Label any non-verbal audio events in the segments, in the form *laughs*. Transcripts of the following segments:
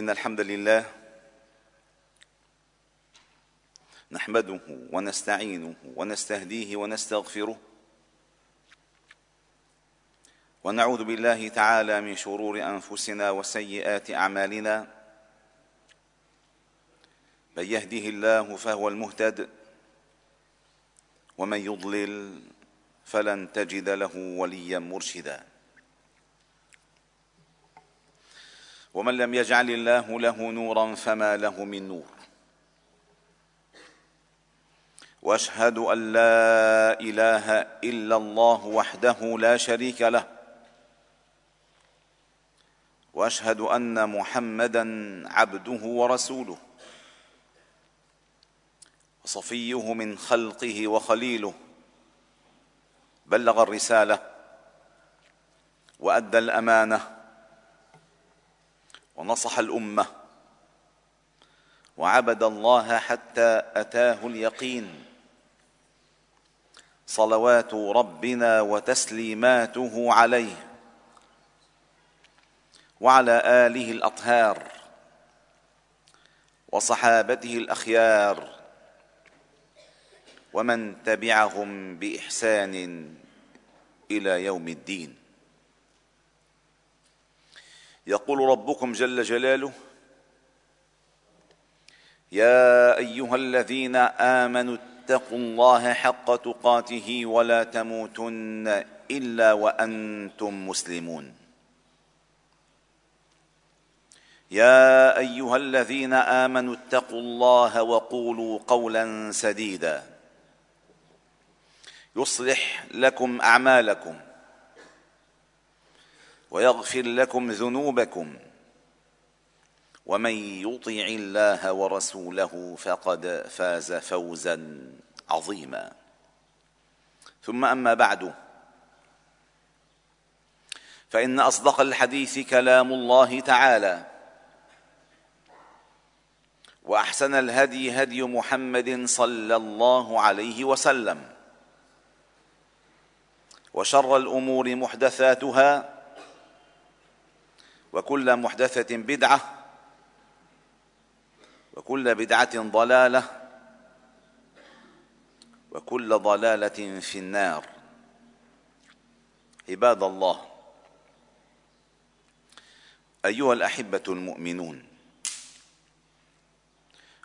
إن الحمد لله نحمده ونستعينه ونستهديه ونستغفره ونعوذ بالله تعالى من شرور أنفسنا وسيئات أعمالنا من يهده الله فهو المهتد ومن يضلل فلن تجد له وليا مرشدا ومن لم يجعل الله له نورا فما له من نور. وأشهد أن لا إله إلا الله وحده لا شريك له. وأشهد أن محمدا عبده ورسوله. وصفيه من خلقه وخليله. بلغ الرسالة وأدى الأمانة. ونصح الأمة. وعبد الله حتى أتاه اليقين. صلوات ربنا وتسليماته عليه. وعلى آله الأطهار. وصحابته الأخيار. ومن تبعهم بإحسان إلى يوم الدين. يقول ربكم جل جلاله يا أيها الذين آمنوا اتقوا الله حق تقاته ولا تموتن إلا وأنتم مسلمون. يا أيها الذين آمنوا اتقوا الله وقولوا قولا سديدا يصلح لكم أعمالكم. ويغفر لكم ذنوبكم. ومن يطع الله ورسوله فقد فاز فوزا عظيما. ثم أما بعد فإن أصدق الحديث كلام الله تعالى وأحسن الهدي هدي محمد صلى الله عليه وسلم وشر الأمور محدثاتها وكل محدثة بدعة وكل بدعة ضلالة وكل ضلالة في النار. عباد الله أيها الأحبة المؤمنون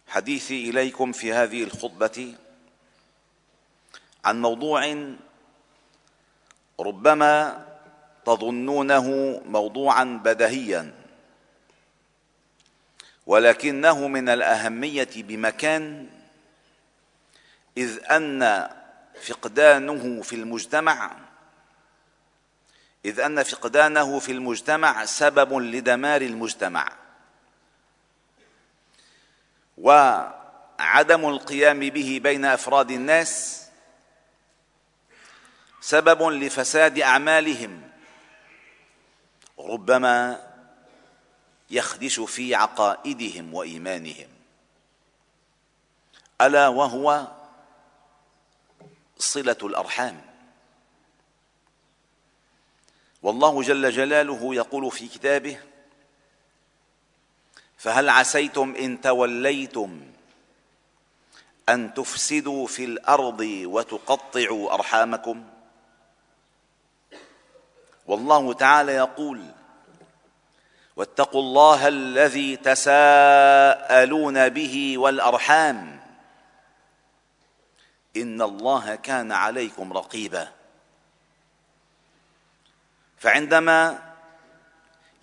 حديثي إليكم في هذه الخطبة عن موضوع ربما تظنونه موضوعا بدهيا. ولكنه من الأهمية بمكان إذ أن فقدانه في المجتمع إذ أن فقدانه في المجتمع سبب لدمار المجتمع. وعدم القيام به بين أفراد الناس سبب لفساد أعمالهم. ربما يخدش في عقائدهم وإيمانهم. ألا وهو صلة الأرحام. والله جل جلاله يقول في كتابه فهل عسيتم إن توليتم أن تفسدوا في الأرض وتقطعوا أرحامكم؟ والله تعالى يقول واتقوا الله الذي تساءلون به والأرحام إن الله كان عليكم رقيبا. فعندما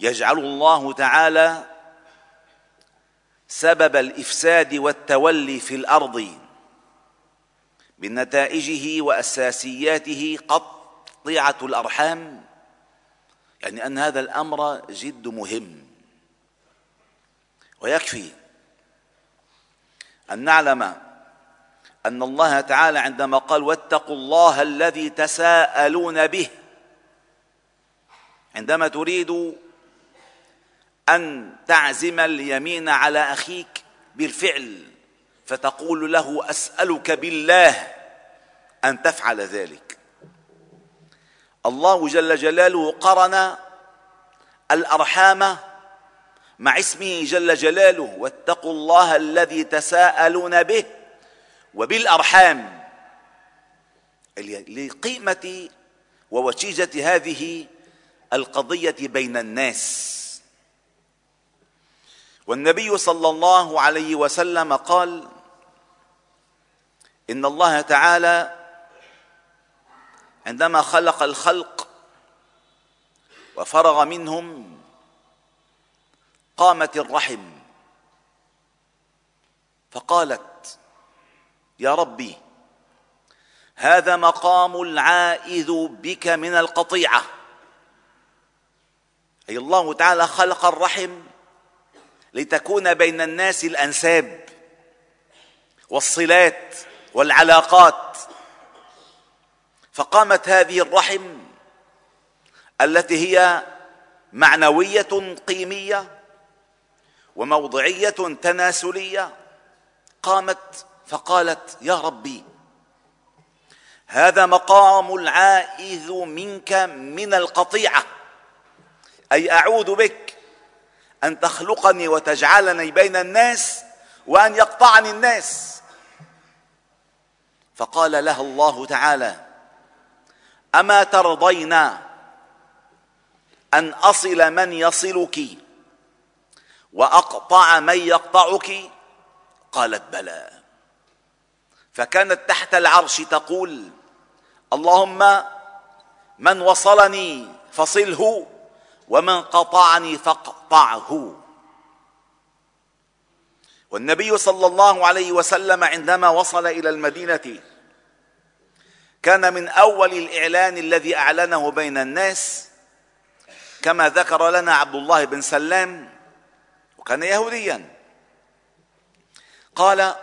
يجعل الله تعالى سبب الإفساد والتولي في الأرض بنتائجه وأساسياته قطيعة الأرحام يعني أن هذا الأمر جد مهم. ويكفي أن نعلم أن الله تعالى عندما قال واتقوا الله الذي تساءلون به عندما تريد أن تعزم اليمين على أخيك بالفعل فتقول له أسألك بالله أن تفعل ذلك. الله جل جلاله قرن الأرحام مع اسمه جل جلاله واتقوا الله الذي تساءلون به وبالأرحام. لقيمة ووشيجه هذه القضية بين الناس. والنبي صلى الله عليه وسلم قال إن الله تعالى عندما خلق الخلق وفرغ منهم قامت الرحم فقالت يا ربي هذا مقام العائذ بك من القطيعة. أي الله تعالى خلق الرحم لتكون بين الناس الأنساب والصلات والعلاقات. فقامت هذه الرحم التي هي معنوية قيمية وموضعية تناسلية قامت فقالت يا ربي هذا مقام العائذ منك من القطيعة أي أعوذ بك أن تخلقني وتجعلني بين الناس وأن يقطعني الناس. فقال لها الله تعالى أما ترضين أن أصل من يصلك وأقطع من يقطعك؟ قالت بلى. فكانت تحت العرش تقول اللهم من وصلني فصله ومن قطعني فاقطعه. والنبي صلى الله عليه وسلم عندما وصل إلى المدينة كان من أول الإعلان الذي أعلنه بين الناس كما ذكر لنا عبد الله بن سلام وكان يهوديا. قال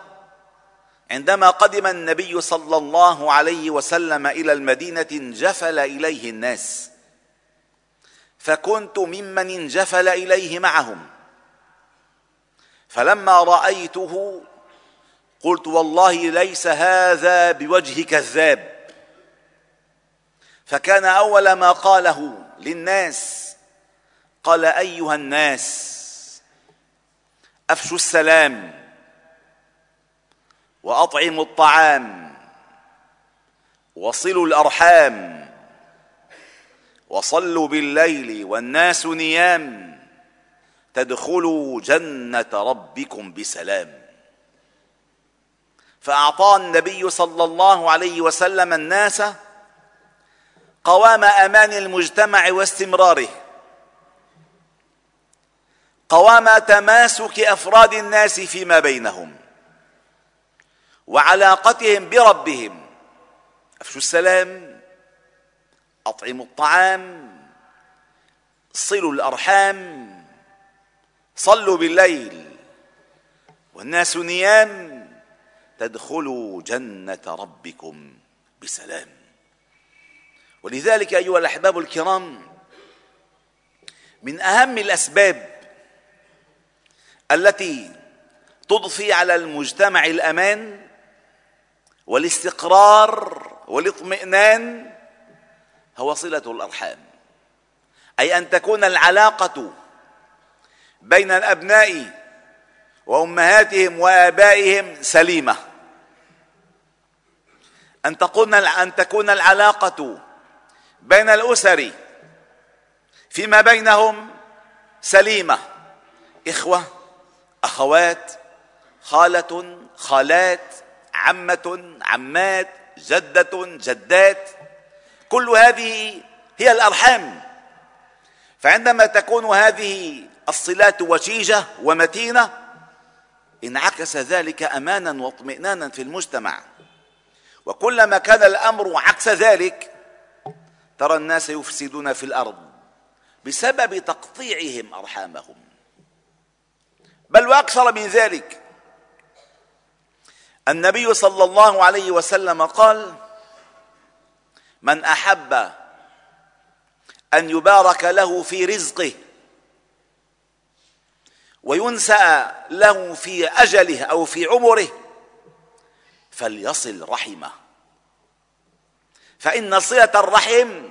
عندما قدم النبي صلى الله عليه وسلم إلى المدينة انجفل إليه الناس فكنت ممن انجفل إليه معهم. فلما رأيته قلت والله ليس هذا بوجه كذاب فكان أول ما قاله للناس قال أيها الناس أفشوا السلام وأطعموا الطعام وصلوا الأرحام وصلوا بالليل والناس نيام تدخلوا جنة ربكم بسلام. فأعطى النبي صلى الله عليه وسلم الناس قوام أمان المجتمع واستمراره. قوام تماسك أفراد الناس فيما بينهم. وعلاقتهم بربهم. أفشوا السلام. أطعموا الطعام. صلوا الأرحام. صلوا بالليل. والناس نيام. تدخلوا جنة ربكم بسلام. ولذلك أيها الأحباب الكرام من أهم الأسباب التي تضفي على المجتمع الأمان والاستقرار والاطمئنان هو صلة الأرحام. أي أن تكون العلاقة بين الأبناء وأمهاتهم وآبائهم سليمة. أن تكون أن تكون العلاقة بين الأسر فيما بينهم سليمة. إخوة أخوات خالة خالات عمة عمات جدة جدات. كل هذه هي الأرحام. فعندما تكون هذه الصلات وشيجه ومتينة انعكس ذلك امانا واطمئنانا في المجتمع. وكلما كان الأمر عكس ذلك ترى الناس يفسدون في الأرض بسبب تقطيعهم أرحامهم. بل وأكثر من ذلك النبي صلى الله عليه وسلم قال من أحب أن يبارك له في رزقه وينسأ له في أجله أو في عمره فليصل رحمه. فإن صله الرحم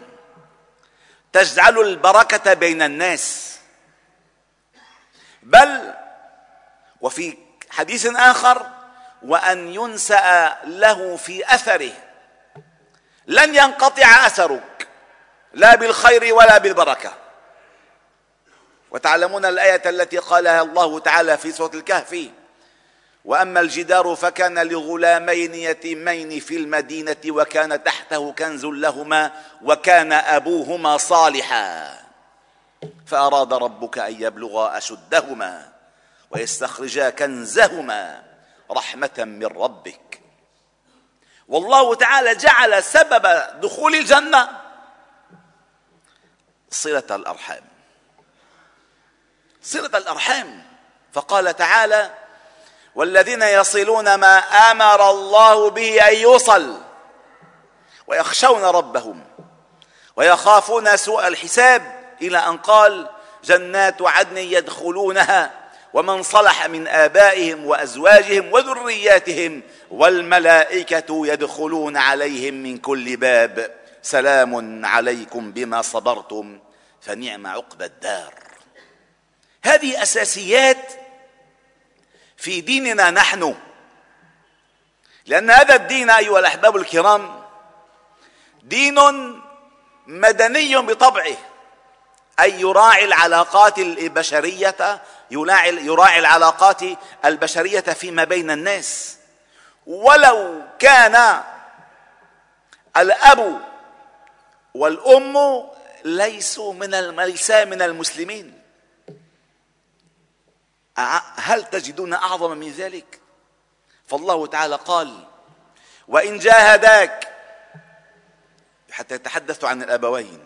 تجعل البركة بين الناس. وفي حديث آخر وأن ينسأ له في أثره لن ينقطع أثرك لا بالخير ولا بالبركة. وتعلمون الآية التي قالها الله تعالى في سورة الكهف وأما الجدار فكان لغلامين يتيمين في المدينة وكان تحته كنز لهما وكان أبوهما صالحا. فأراد ربك أن يبلغا أشدهما ويستخرجا كنزهما رحمة من ربك. والله تعالى جعل سبب دخول الجنة. صلة الأرحام. صلة الأرحام. فقال تعالى والذين يصلون ما آمر الله به أن يوصل ويخشون ربهم ويخافون سوء الحساب إلى أن قال جنات عدن يدخلونها ومن صلح من آبائهم وأزواجهم وذرياتهم والملائكة يدخلون عليهم من كل باب سلام عليكم بما صبرتم فنعم عقبى الدار. هذه أساسيات في ديننا نحن. لأن هذا الدين أيها الأحباب الكرام دين مدني بطبعه أي يراعي العلاقات البشرية يراعي العلاقات البشرية فيما بين الناس. ولو كان الأب والأم ليسوا من ليسا من المسلمين. هل تجدون أعظم من ذلك؟ فالله تعالى قال وإن جاهداك حتى يتحدث عن الأبوين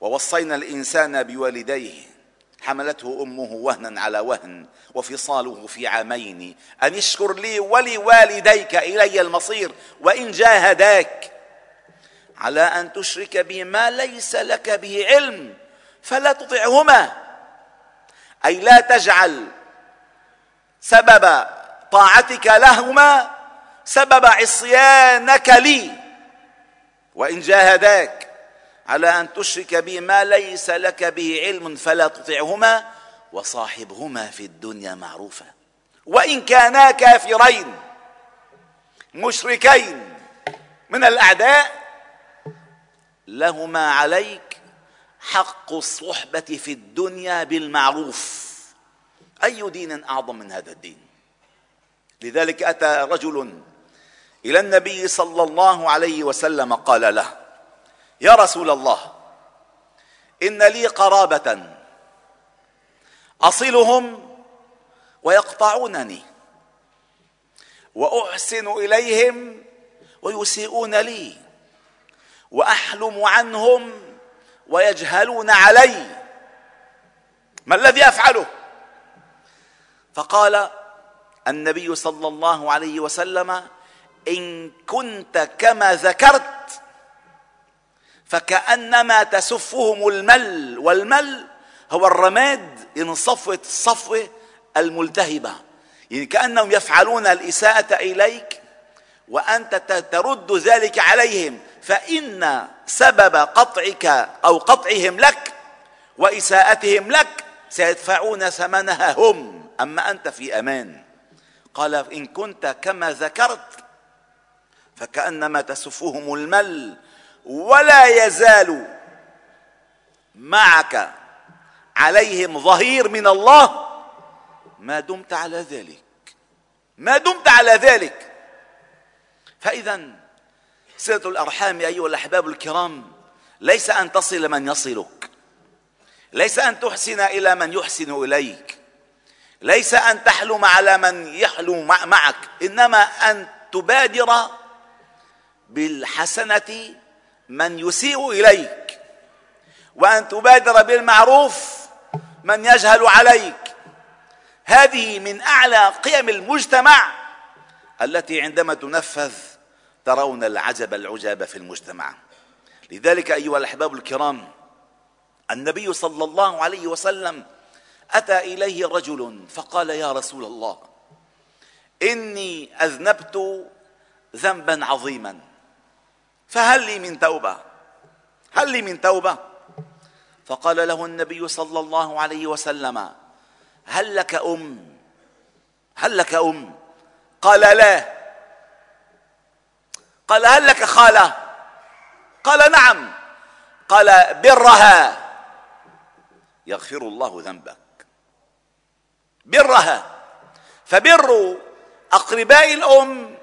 ووصينا الإنسان بوالديه حملته أمه وهنا على وهن وفصاله في عامين أن اشكر لي ولوالديك إلي المصير وإن جاهداك على أن تشرك بي ما ليس لك به علم فلا تطعهما أي لا تجعل سبب طاعتك لهما سبب عصيانك لي. وإن جاهداك على أن تشرك بي ما ليس لك به علم فلا تطعهما وصاحبهما في الدنيا معروفا. وإن كانا كافرين مشركين من الأعداء لهما عليك حق الصحبة في الدنيا بالمعروف. أي دين أعظم من هذا الدين؟ لذلك أتى رجل إلى النبي صلى الله عليه وسلم قال له يا رسول الله إن لي قرابة أصلهم ويقطعونني وأحسن إليهم ويسيئون لي وأحلم عنهم ويجهلون علي. ما الذي أفعله؟ فقال النبي صلى الله عليه وسلم إن كنت كما ذكرت فكأنما تسفهم المل والمل هو الرماد ان صفوة الصفوه الملتهبة. يعني كأنهم يفعلون الإساءة إليك وأنت ترد ذلك عليهم فإن سبب قطعك أو قطعهم لك وإساءتهم لك سيدفعون ثمنها هم أما أنت في أمان. قال إن كنت كما ذكرت فكأنما تسفهم المل ولا يزال معك عليهم ظهير من الله. ما دمت على ذلك. ما دمت على ذلك. فإذا صله الأرحام أيها الأحباب الكرام ليس أن تصل من يصلك ليس أن تحسن إلى من يحسن إليك. ليس أن تحلم على من يحلم معك إنما أن تبادر بالحسنة من يسيء إليك. وأن تبادر بالمعروف من يجهل عليك. هذه من أعلى قيم المجتمع التي عندما تنفذ ترون العجب العجاب في المجتمع. لذلك أيها الأحباب الكرام النبي صلى الله عليه وسلم أتى إليه رجل فقال يا رسول الله إني أذنبت ذنبا عظيما فهل لي من توبة؟ هل لي من توبة؟ فقال له النبي صلى الله عليه وسلم هل لك أم؟ هل لك أم؟ قال لا. قال هل لك خالة؟ قال نعم. قال برها. يغفر الله ذنبك. برها. فبر أقرباء الأم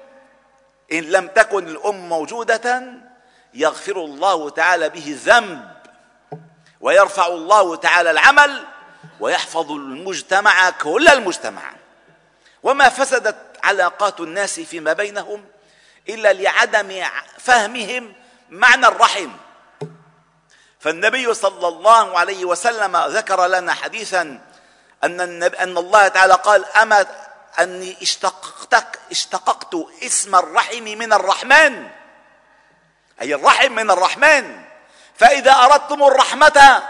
إن لم تكن الأم موجودة يغفر الله تعالى به الذنب ويرفع الله تعالى العمل ويحفظ المجتمع كل المجتمع. وما فسدت علاقات الناس فيما بينهم إلا لعدم فهمهم معنى الرحم. فالنبي صلى الله عليه وسلم ذكر لنا حديثا أن أن الله تعالى قال أما أني اشتقتك اشتققت اسم الرحم من الرحمن. أي الرحم من الرحمن. فإذا أردتم الرحمة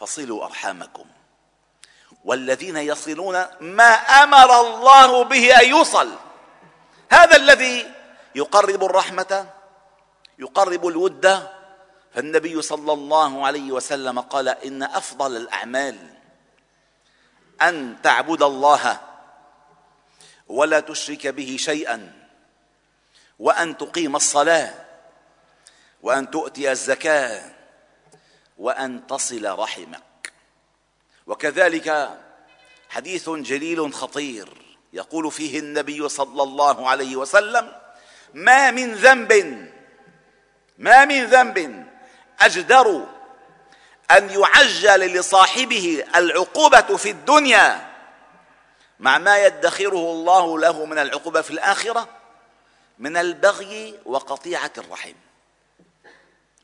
فصلوا أرحامكم. والذين يصلون ما أمر الله به أن يوصل. هذا الذي يقرب الرحمة يقرب الود فالنبي صلى الله عليه وسلم قال إن أفضل الأعمال أن تعبد الله ولا تشرك به شيئا وأن تقيم الصلاة وأن تؤتي الزكاة وأن تصل رحمك. وكذلك حديث جليل خطير يقول فيه النبي صلى الله عليه وسلم ما من ذنب ما من ذنب أجدر أن يعجل لصاحبه العقوبة في الدنيا. مع ما يدخره الله له من العقوبة في الآخرة من البغي وقطيعة الرحم.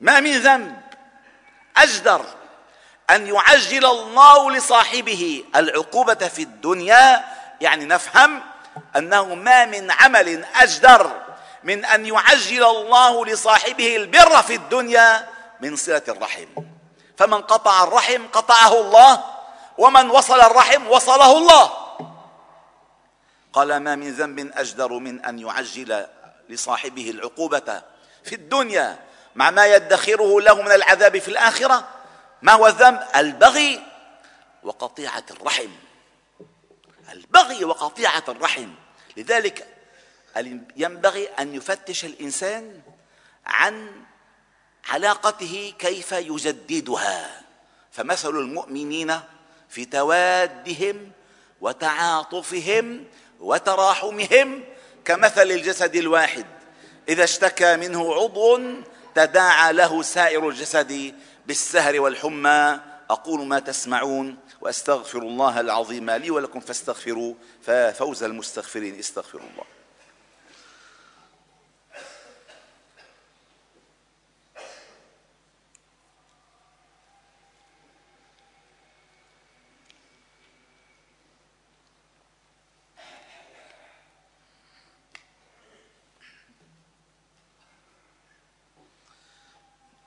ما من ذنب أجدر أن يعجل الله لصاحبه العقوبة في الدنيا. يعني نفهم أنه ما من عمل أجدر من أن يعجل الله لصاحبه البر في الدنيا من صلة الرحم. فمن قطع الرحم قطعه الله ومن وصل الرحم وصله الله. قال ما من ذنب أجدر من أن يعجل لصاحبه العقوبة في الدنيا مع ما يدخره له من العذاب في الآخرة. ما هو الذنب؟ البغي وقطيعة الرحم. البغي وقطيعة الرحم. لذلك ينبغي أن يفتش الإنسان عن علاقته كيف يجددها. فمثل المؤمنين في توادهم وتعاطفهم وتراحمهم كمثل الجسد الواحد. إذا اشتكى منه عضو تداعى له سائر الجسد بالسهر والحمى. أقول ما تسمعون وأستغفر الله العظيم لي ولكم فاستغفروا ففوز المستغفرين. استغفروا الله.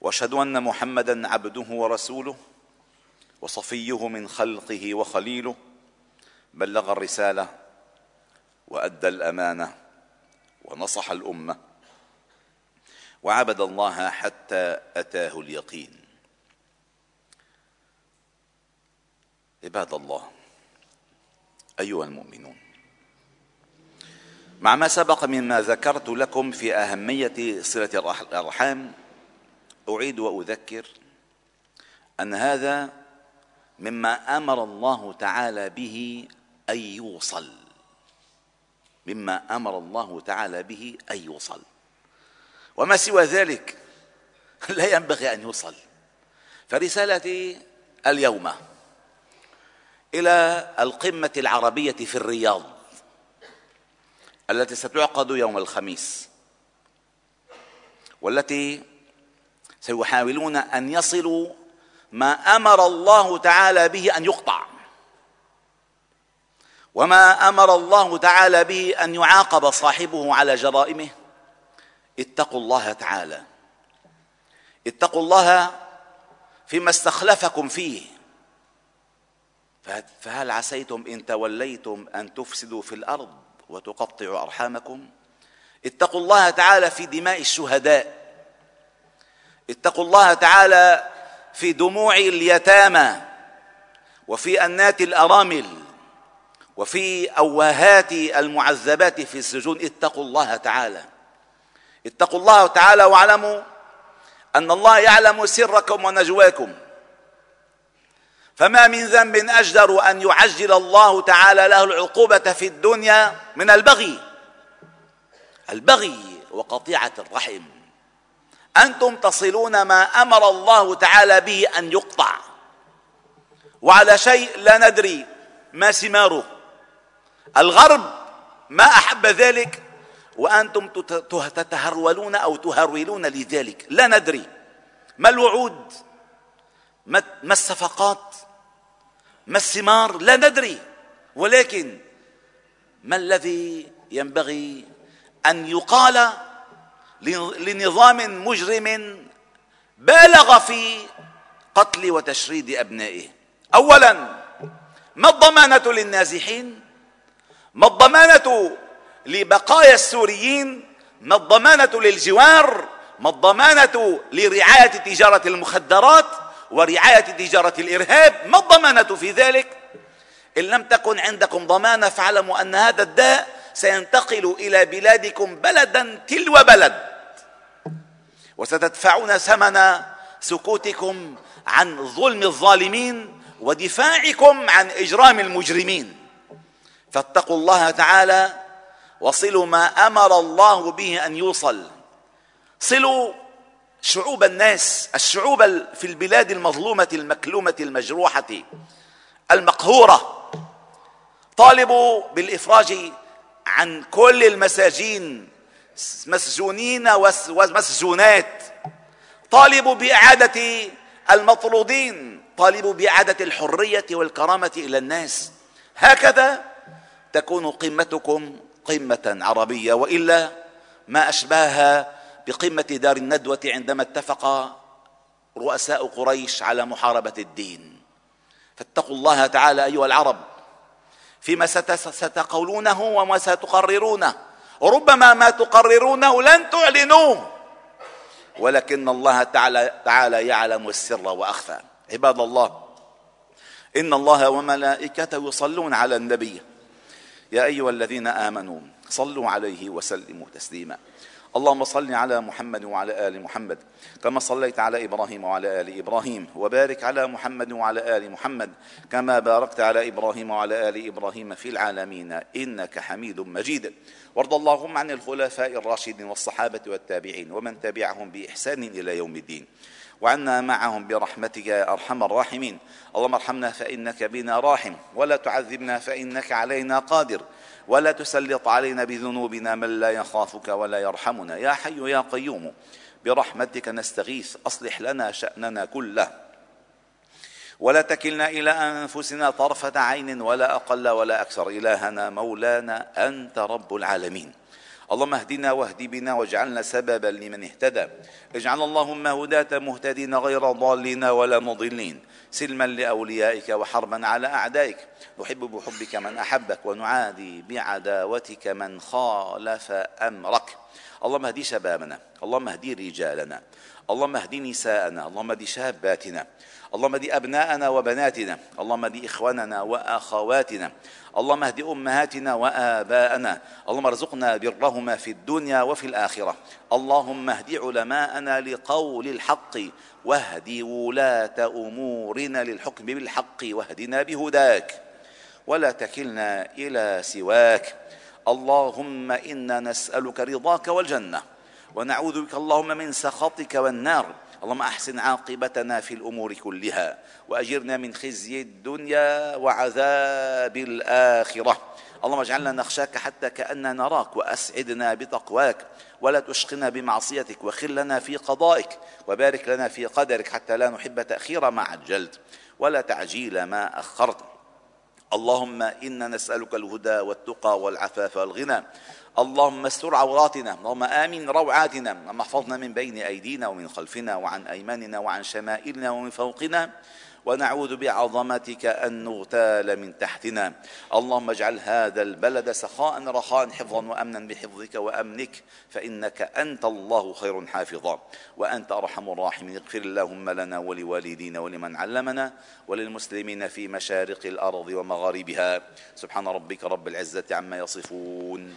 وأشهد أن محمدا عبده ورسوله وصفيه من خلقه وخليله بلغ الرسالة وأدى الأمانة ونصح الأمة وعبد الله حتى أتاه اليقين. عباد الله أيها المؤمنون مع ما سبق مما ذكرت لكم في أهمية صلة الأرحام أعيد وأذكر أن هذا مما أمر الله تعالى به أن يوصل. مما أمر الله تعالى به أن يوصل. وما سوى ذلك؟ *laughs* لا ينبغي أن يوصل. فرسالتي اليوم إلى القمة العربية في الرياض التي ستعقد يوم الخميس والتي سيحاولون أن يصلوا ما أمر الله تعالى به أن يقطع. وما أمر الله تعالى به أن يعاقب صاحبه على جرائمه. اتقوا الله تعالى. اتقوا الله فيما استخلفكم فيه. فهل عسيتم إن توليتم أن تفسدوا في الأرض وتقطعوا أرحامكم؟ اتقوا الله تعالى في دماء الشهداء. اتقوا الله تعالى في دموع اليتامى وفي أنات الأرامل وفي أواهات المعذبات في السجون. اتقوا الله تعالى. اتقوا الله تعالى واعلموا أن الله يعلم سركم ونجواكم. فما من ذنب أجدر أن يعجل الله تعالى له العقوبة في الدنيا من البغي. البغي وقطيعة الرحم. أنتم تصلون ما أمر الله تعالى به أن يقطع. وعلى شيء لا ندري ما ثماره. الغرب ما أحب ذلك وأنتم تتهرولون أو تهرولون لذلك. لا ندري. ما الوعود؟ ما الصفقات؟ ما الثمار؟ لا ندري. ولكن ما الذي ينبغي أن يقال لنظام مجرم بالغ في قتل وتشريد أبنائه. اولا ما الضمانة للنازحين؟ ما الضمانة لبقايا السوريين؟ ما الضمانة للجوار؟ ما الضمانة لرعاية تجارة المخدرات ورعاية تجارة الإرهاب؟ ما الضمانة في ذلك؟ إن لم تكن عندكم ضمانة فاعلموا أن هذا الداء سينتقل إلى بلادكم بلدا تلو بلد. وستدفعون ثمن سكوتكم عن ظلم الظالمين ودفاعكم عن إجرام المجرمين. فاتقوا الله تعالى وصلوا ما أمر الله به أن يوصل. صلوا شعوب الناس الشعوب في البلاد المظلومة المكلومة المجروحة المقهورة. طالبوا بالإفراج عن كل المساجين مسجونين ومسجونات. طالبوا بإعادة المطرودين طالبوا بإعادة الحرية والكرامة إلى الناس. هكذا تكون قمتكم قمة عربية وإلا ما أشباهها بقمة دار الندوة عندما اتفق رؤساء قريش على محاربة الدين. فاتقوا الله تعالى أيها العرب فيما ستقولونه وما ستقررونه. ربما ما تقررونه لن تعلنوه. ولكن الله تعالى, تعالى يعلم السر وأخفى. عباد الله إن الله وملائكته يصلون على النبي. يا أيها الذين آمنوا صلوا عليه وسلموا تسليما. اللهم صل على محمد وعلى آل محمد كما صليت على إبراهيم وعلى آل إبراهيم وبارك على محمد وعلى آل محمد كما باركت على إبراهيم وعلى آل إبراهيم في العالمين إنك حميد مجيد. وارض اللهم عن الخلفاء الراشدين والصحابة والتابعين ومن تبعهم بإحسان إلى يوم الدين وعنا معهم برحمتك يا أرحم الراحمين. اللهم ارحمنا فإنك بنا راحم ولا تعذبنا فإنك علينا قادر. ولا تسلط علينا بذنوبنا من لا يخافك ولا يرحمنا. يا حي يا قيوم برحمتك نستغيث أصلح لنا شأننا كله. ولا تكلنا إلى أنفسنا طرفة عين ولا أقل ولا أكثر. إلهنا مولانا أنت رب العالمين. اللهم اهدنا واهد بنا واجعلنا سببا لمن اهتدى. اجعل اللهم هداة مهتدين غير ضالين ولا مضلين. سلما لأوليائك وحربا على أعدائك. نحب بحبك من أحبك ونعادي بعداوتك من خالف أمرك. اللهم اهدي شبابنا اللهم اهدي رجالنا اللهم اهدي نساءنا اللهم اهدي شاباتنا اللهم اهد أبناءنا وبناتنا اللهم اهد إخواننا وأخواتنا اللهم اهد أمهاتنا وآباءنا اللهم ارزقنا برهما في الدنيا وفي الآخرة اللهم اهد علماءنا لقول الحق واهد ولاة أمورنا للحكم بالحق واهدنا بهداك ولا تكلنا إلى سواك اللهم إنا نسألك رضاك والجنة. ونعوذ بك اللهم من سخطك والنار. اللهم أحسن عاقبتنا في الأمور كلها وأجرنا من خزي الدنيا وعذاب الآخرة. اللهم اجعلنا نخشاك حتى كأننا نراك وأسعدنا بتقواك. ولا تشقنا بمعصيتك وخل لنا في قضائك وبارك لنا في قدرك حتى لا نحب تأخير ما عجلت ولا تعجيل ما أخرت. اللهم إنا نسألك الهدى والتقى والعفاف والغنى. اللهم استر عوراتنا اللهم آمن روعاتنا اللهم احفظنا من بين أيدينا ومن خلفنا وعن أيماننا وعن شمائلنا ومن فوقنا ونعوذ بعظمتك أن نغتال من تحتنا. اللهم اجعل هذا البلد سخاء رخاء حفظا وامنا بحفظك وأمنك فإنك أنت الله خير حافظا وأنت أرحم الراحمين. اغفر اللهم لنا ولوالدينا ولمن علمنا وللمسلمين في مشارق الأرض ومغاربها. سبحان ربك رب العزة عما يصفون.